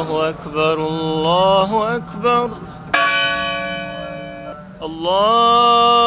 الله أكبر الله أكبر الله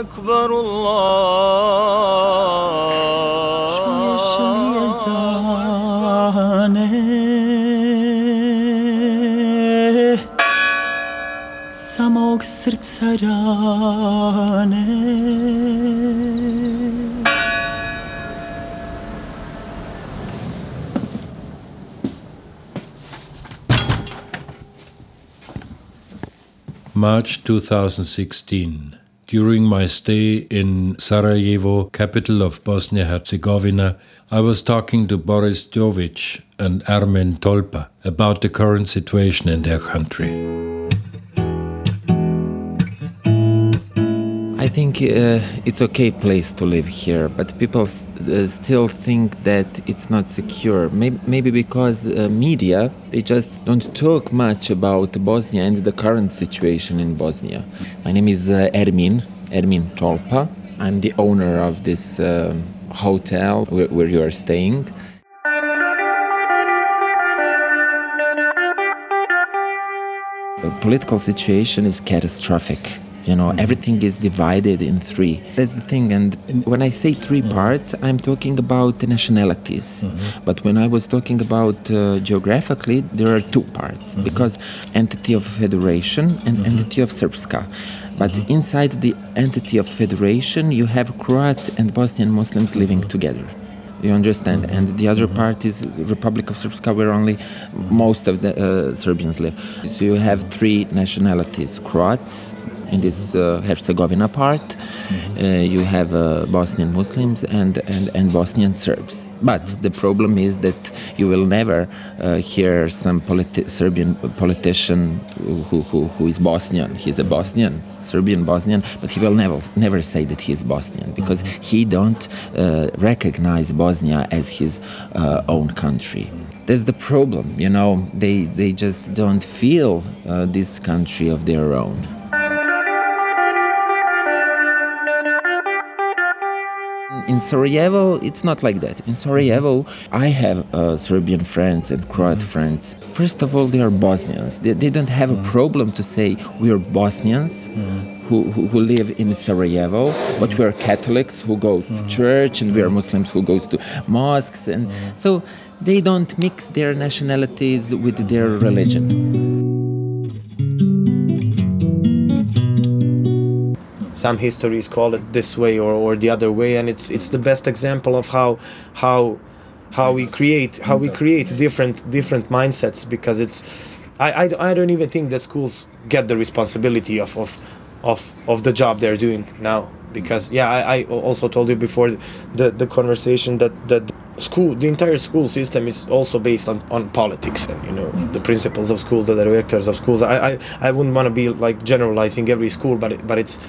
أكبر شویه شویه الله zane Samog srca rane March 2016. During my stay in Sarajevo, capital of Bosnia Herzegovina, I was talking to Boris Čović and Ermin Tolpa about the current situation in their country. I think uh, it's okay place to live here, but people uh, still think that it's not secure. Maybe, maybe because uh, media they just don't talk much about Bosnia and the current situation in Bosnia. My name is uh, Ermin Ermin Tolpa. I'm the owner of this uh, hotel where, where you are staying. The political situation is catastrophic. You know, mm-hmm. everything is divided in three. That's the thing. And when I say 3 mm-hmm. parts, I'm talking about nationalities. Mm-hmm. But when I was talking about uh, geographically, there are two parts because entity of federation and entity of Srpska. But inside the entity of federation, you have Croats and Bosnian Muslims living together. You understand? And the other part is Republic of Srpska, where only most of the uh, Serbians live. So you have three nationalities: Croats in this uh, Herzegovina part. Uh, you have uh, Bosnian Muslims and, and, and Bosnian Serbs. But the problem is that you will never uh, hear some politi- Serbian politician who, who, who is Bosnian. He's a Bosnian, Serbian Bosnian, but he will never never say that he is Bosnian because he don't uh, recognize Bosnia as his uh, own country. That's the problem, you know. They they just don't feel uh, this country of their own. In Sarajevo, it's not like that. In Sarajevo, I have uh, Serbian friends and Croat mm-hmm. friends. First of all, they are Bosnians. They, they don't have a mm. problem to say we are Bosnians mm. who, who, who live in Sarajevo, but we are mm. Catholics who go to church and we are Muslims who goes to mosques. And so they don't mix their nationalities with their religion. Some histories call it this way or, or the other way and it's it's the best example of how how how we create how we create different different mindsets because it's I, I, I don't even think that schools get the responsibility of of of, of the job they're doing now because yeah I, I also told you before the the conversation that that school the entire school system is also based on, on politics and you know the principals of school the directors of schools. I i, I wouldn't want to be like generalizing every school but it, but it's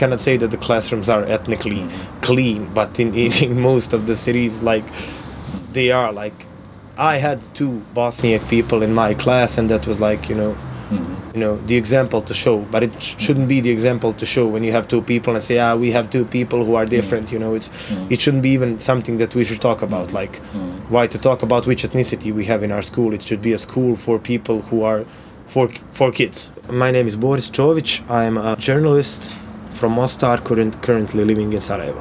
cannot say that the classrooms are ethnically clean but in, in, in most of the cities like they are like i had two bosniak people in my class and that was like you know mm-hmm. you know the example to show but it sh- shouldn't be the example to show when you have two people and say ah we have two people who are mm. different you know it's mm. it shouldn't be even something that we should talk about mm. like why to talk about which ethnicity we have in our school. It should be a school for people who are for for kids. My name is boris Čović i'm a journalist from mostar current, currently living in sarajevo.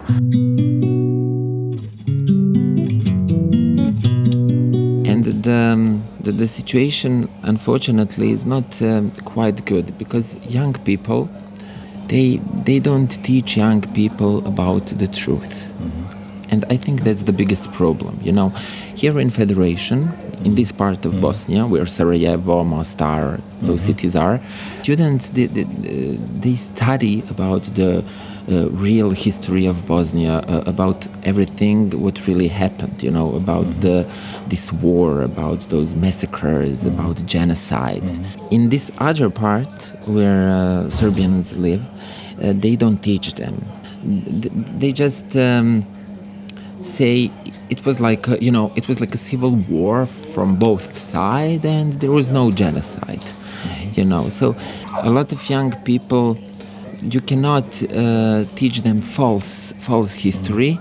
And the, um, the, the situation unfortunately is not um, quite good because young people they they don't teach young people about the truth. And i think that's the biggest problem you know. Here in federation in this part of bosnia where sarajevo mostar those cities are students they, they, they study about the uh, real history of Bosnia, uh, about everything what really happened, you know, about the this war, about those massacres, about genocide. In this other part where uh, Serbians live, uh, they don't teach them. They just um, say it was like a, you know it was like a civil war from both sides, and there was no genocide. You know, so a lot of young people you cannot uh, teach them false false history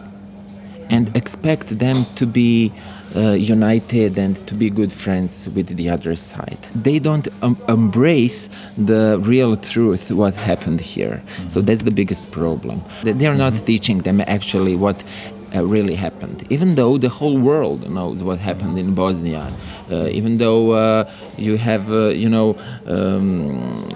and expect them to be uh, united and to be good friends with the other side. They don't um, embrace the real truth, what happened here. So that's the biggest problem. They- They're not teaching them actually what uh, really happened. Even though the whole world knows what happened in Bosnia, uh, even though uh, you have, uh, you know, um,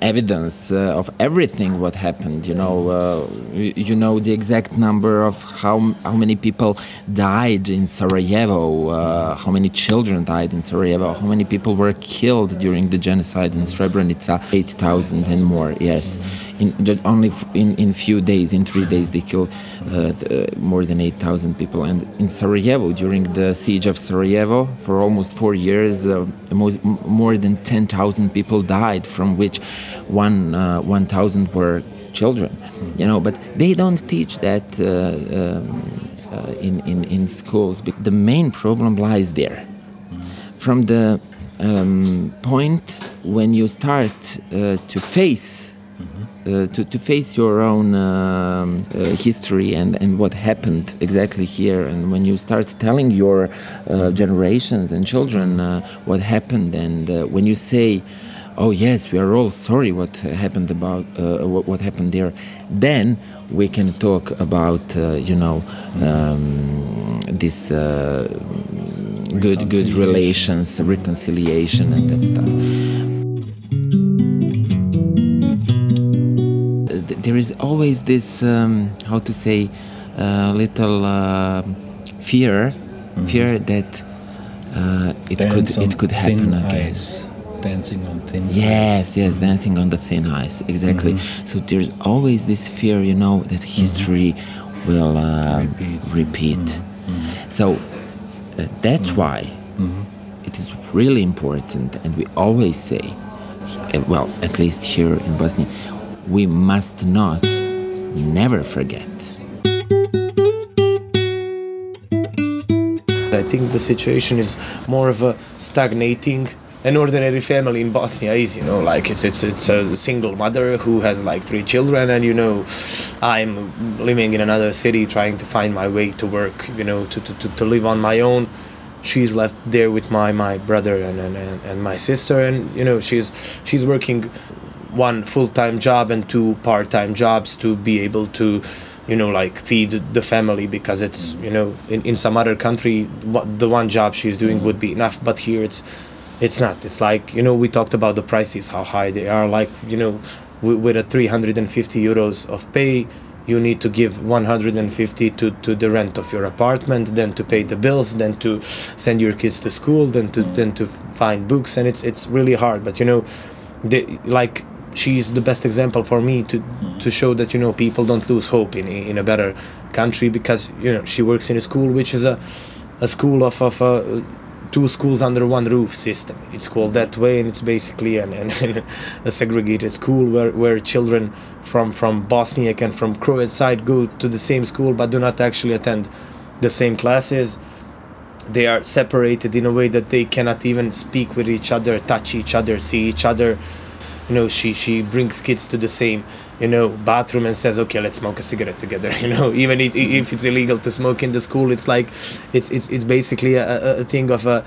evidence uh, of everything what happened. You know, uh, you, know the exact number of how how many people died in Sarajevo, how many children died in Sarajevo, how many people were killed during the genocide in Srebrenica, eight thousand and more. Yes, in ju- only in in few days, in three days, they killed uh, uh, more than eight thousand people. And in Sarajevo, during the siege of Sarajevo, for almost four years, uh, most, more than ten thousand people died, from which one uh, one thousand were children. You know, but they don't teach that. Um, in, in, in schools, Bec- the main problem lies there from the um, point when you start to face uh, to, to face your own um, uh, history and, and what happened exactly here. And when you start telling your uh, generations and children uh, what happened and uh, when you say oh yes we are all sorry what happened about uh, what, what happened there then we can talk about uh, you know um, this uh, good good relations reconciliation and that stuff there is always this um, how to say uh, little uh, fear fear that uh, it Dance could it could happen again ice. Dancing on thin Yes, yes, dancing on the thin ice, exactly. Mm-hmm. So there's always this fear, you know, that history will uh, Repeat. repeat. Mm-hmm. So uh, that's why it is really important, and we always say, uh, well, at least here in Bosnia, we must not never forget. I think the situation is more of a stagnating. An ordinary family in Bosnia is, you know, like it's it's it's a single mother who has like three children, and you know, I'm living in another city trying to find my way to work, you know, to to, to, to live on my own. She's left there with my my brother and, and, and, my sister, and you know, she's she's working one full-time job and two part-time jobs to be able to you know like feed the family because it's you know in, in some other country the one job she's doing would be enough. But here it's it's not. It's like you know we talked about the prices how high they are. Like you know with, with a 350 euros of pay you need to give 150 to, to the rent of your apartment then to pay the bills then to send your kids to school then to then to find books. And it's it's really hard. But you know the, like she's the best example for me to to show that you know people don't lose hope in in a better country because you know she works in a school which is a a school of of uh, two schools under one roof system. It's called that way and it's basically an, an, a segregated school where, where children from from Bosniak and from Croat side go to the same school but do not actually attend the same classes. They are separated in a way that they cannot even speak with each other touch each other see each other you know she she brings kids to the same you know bathroom and says okay let's smoke a cigarette together you know. Even if, if it's illegal to smoke in the school it's like it's it's, it's basically a, a- thing of a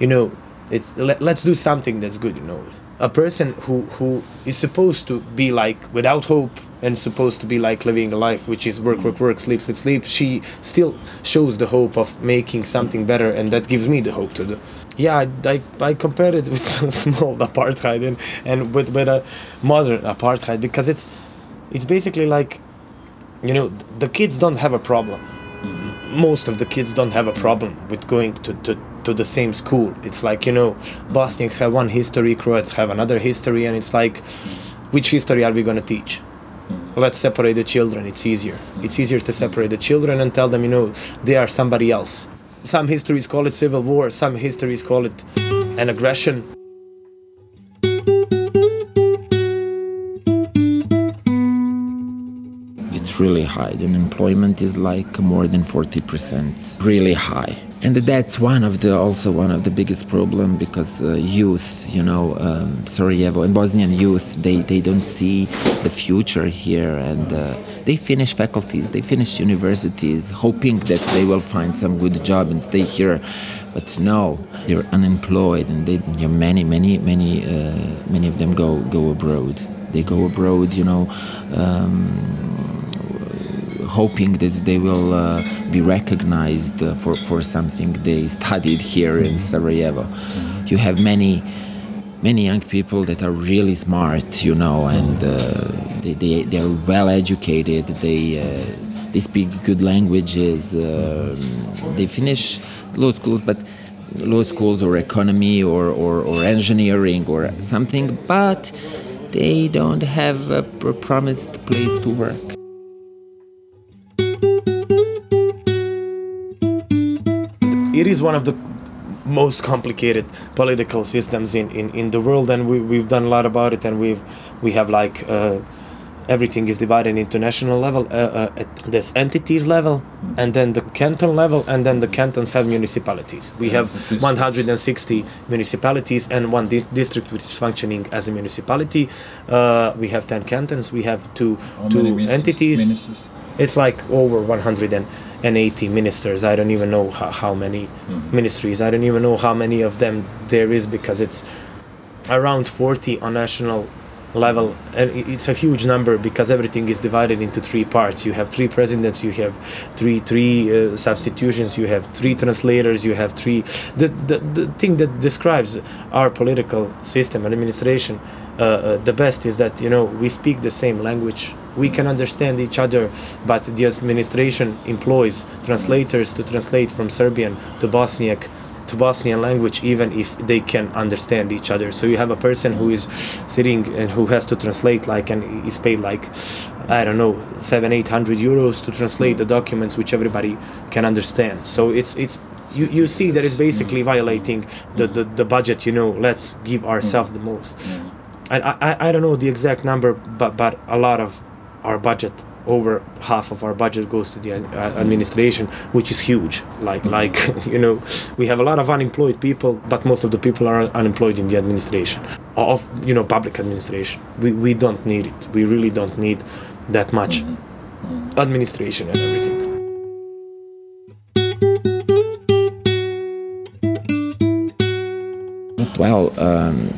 you know it's let, let's do something that's good you know. A person who who is supposed to be like without hope and supposed to be like living a life which is work work work sleep sleep sleep she still shows the hope of making something better and that gives me the hope to do. Yeah i, I, I compare it with some small apartheid and, and with, with a modern apartheid because it's it's basically like you know the kids don't have a problem. Mm-hmm. Most of the kids don't have a mm-hmm. problem with going to, to, to the same school. It's like you know mm-hmm. bosniaks have one history croats have another history and it's like which history are we going to teach let's separate the children it's easier it's easier to separate the children and tell them you know they are somebody else some histories call it civil war some histories call it an aggression It's really high. The unemployment is like more than 40%. Really high. And that's one of the also one of the biggest problem because uh, youth, you know, um, Sarajevo and Bosnian youth, they, they don't see the future here and uh, they finish faculties, they finish universities, hoping that they will find some good job and stay here. But no, they're unemployed, and they, yeah, many, many, many, uh, many of them go go abroad. They go abroad, you know. Um, hoping that they will uh, be recognized uh, for, for something they studied here in Sarajevo. You have many many young people that are really smart, you know, and uh, they, they, they are well educated. They uh, they speak good languages. Uh, they finish law schools, but law schools or economy or, or, or engineering or something, but they don't have a promised place to work. It is one of the most complicated political systems in, in, in the world and we, we've done a lot about it and we've we have like uh, everything is divided into national level uh, uh, at this entities level and then the canton level and then the cantons have municipalities. We have 160 municipalities and one di- district which is functioning as a municipality. Uh, we have 10 cantons we have two two entities. It's like over 180 ministers. I don't even know how, how many mm-hmm. ministries. I don't even know how many of them there is because it's around 40 on national level and it's a huge number because everything is divided into three parts. You have three presidents you have three three uh, substitutions you have three translators you have three the, the the thing that describes our political system and administration uh, uh, the best is that you know we speak the same language. We can understand each other but the administration employs translators to translate from serbian to bosniak to Bosnian language even if they can understand each other. So you have a person who is sitting and who has to translate like and is paid like I don't know seven eight hundred euros to translate the documents which everybody can understand. So it's it's you, you see that it's basically violating the, the, the budget. You know, let's give ourselves the most. Mm. And I, I, I don't know the exact number, but but a lot of our budget over half of our budget goes to the uh, administration which is huge. Like like you know we have a lot of unemployed people but most of the people are unemployed in the administration of you know public administration. We, we don't need it. We really don't need that much administration and everything. Well, um,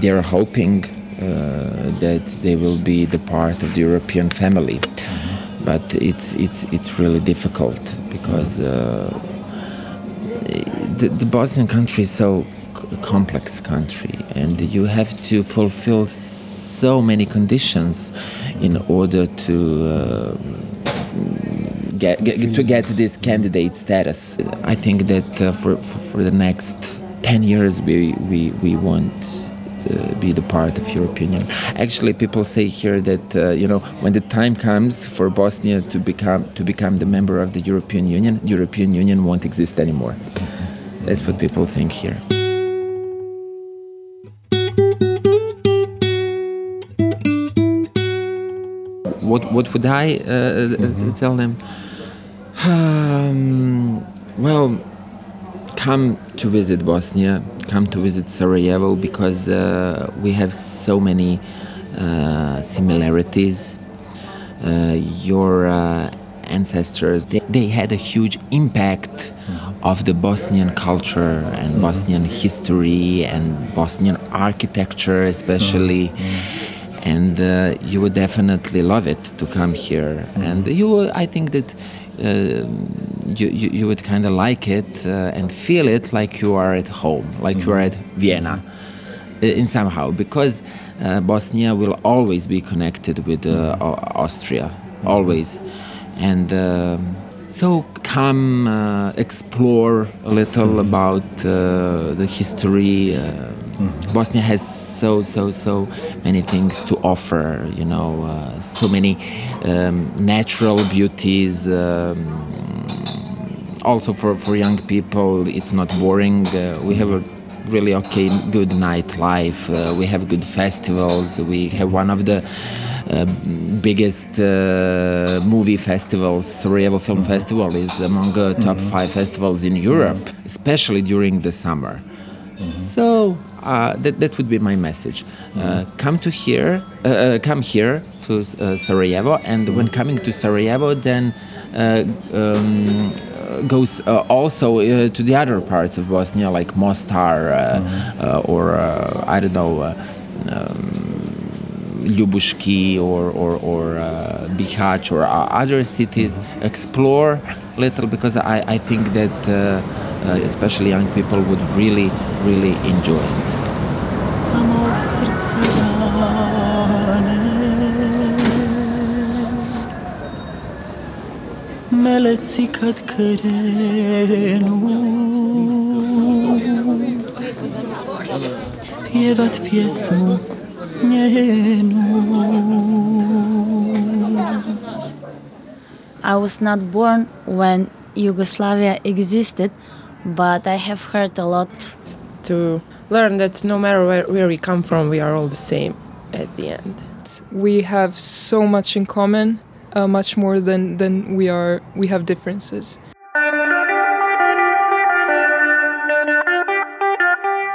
they're hoping that they will be the part of the European family, but it's it's it's really difficult because uh, the, the Bosnian country is so complex country, and you have to fulfill so many conditions in order to. Uh, get, get to get this candidate status. I think that uh, for, for for the next ten years we we we won't. Uh, be the part of European Union. Actually, people say here that uh, you know when the time comes for Bosnia to become to become the member of the European Union, the European Union won't exist anymore. That's what people think here. What what would I uh, tell them? Um, well, come to visit Bosnia, come to visit Sarajevo because uh, we have so many uh, similarities. Uh, your uh, ancestors, they, they had a huge impact of the Bosnian culture and Bosnian history and Bosnian architecture, especially. And uh, you would definitely love it to come here. And you, will- I think that you, you, you would kind of like it uh, and feel it like you are at home, like you are at Vienna uh, in somehow, because uh, Bosnia will always be connected with uh, Au- Austria, always. And um so come uh, explore a little about uh, the history. Uh, Bosnia has so so so many things to offer. You know, uh, so many um, natural beauties. Um, also for, for young people, it's not boring. Uh, we have a really okay, good nightlife. Uh, we have good festivals. We have one of the uh, biggest uh, movie festivals. Sarajevo Film Festival is among the top five festivals in Europe, especially during the summer. So uh, that, that would be my message. Uh, come to here, uh, uh, come here to uh, Sarajevo, and when coming to Sarajevo, then uh, um, goes also to the other parts of Bosnia, like Mostar, uh, or I don't know. Um, Ljubuški or or, or uh, Bihać or uh, other cities, explore little because I, I think that uh, uh, especially young people would really really enjoy it. Samog srca rane Meleci kad krenu Pjevat pjesmu njenu I was not born when Yugoslavia existed, but I have heard a lot. to learn that no matter where, where we come from, we are all the same at the end. we have so much in common, uh, much more than than we are. We have differences.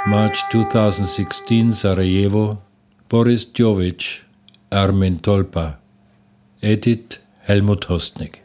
March 2016, Sarajevo, Boris Čović, Ermin Tolpa. Edit Helmut Hostnik.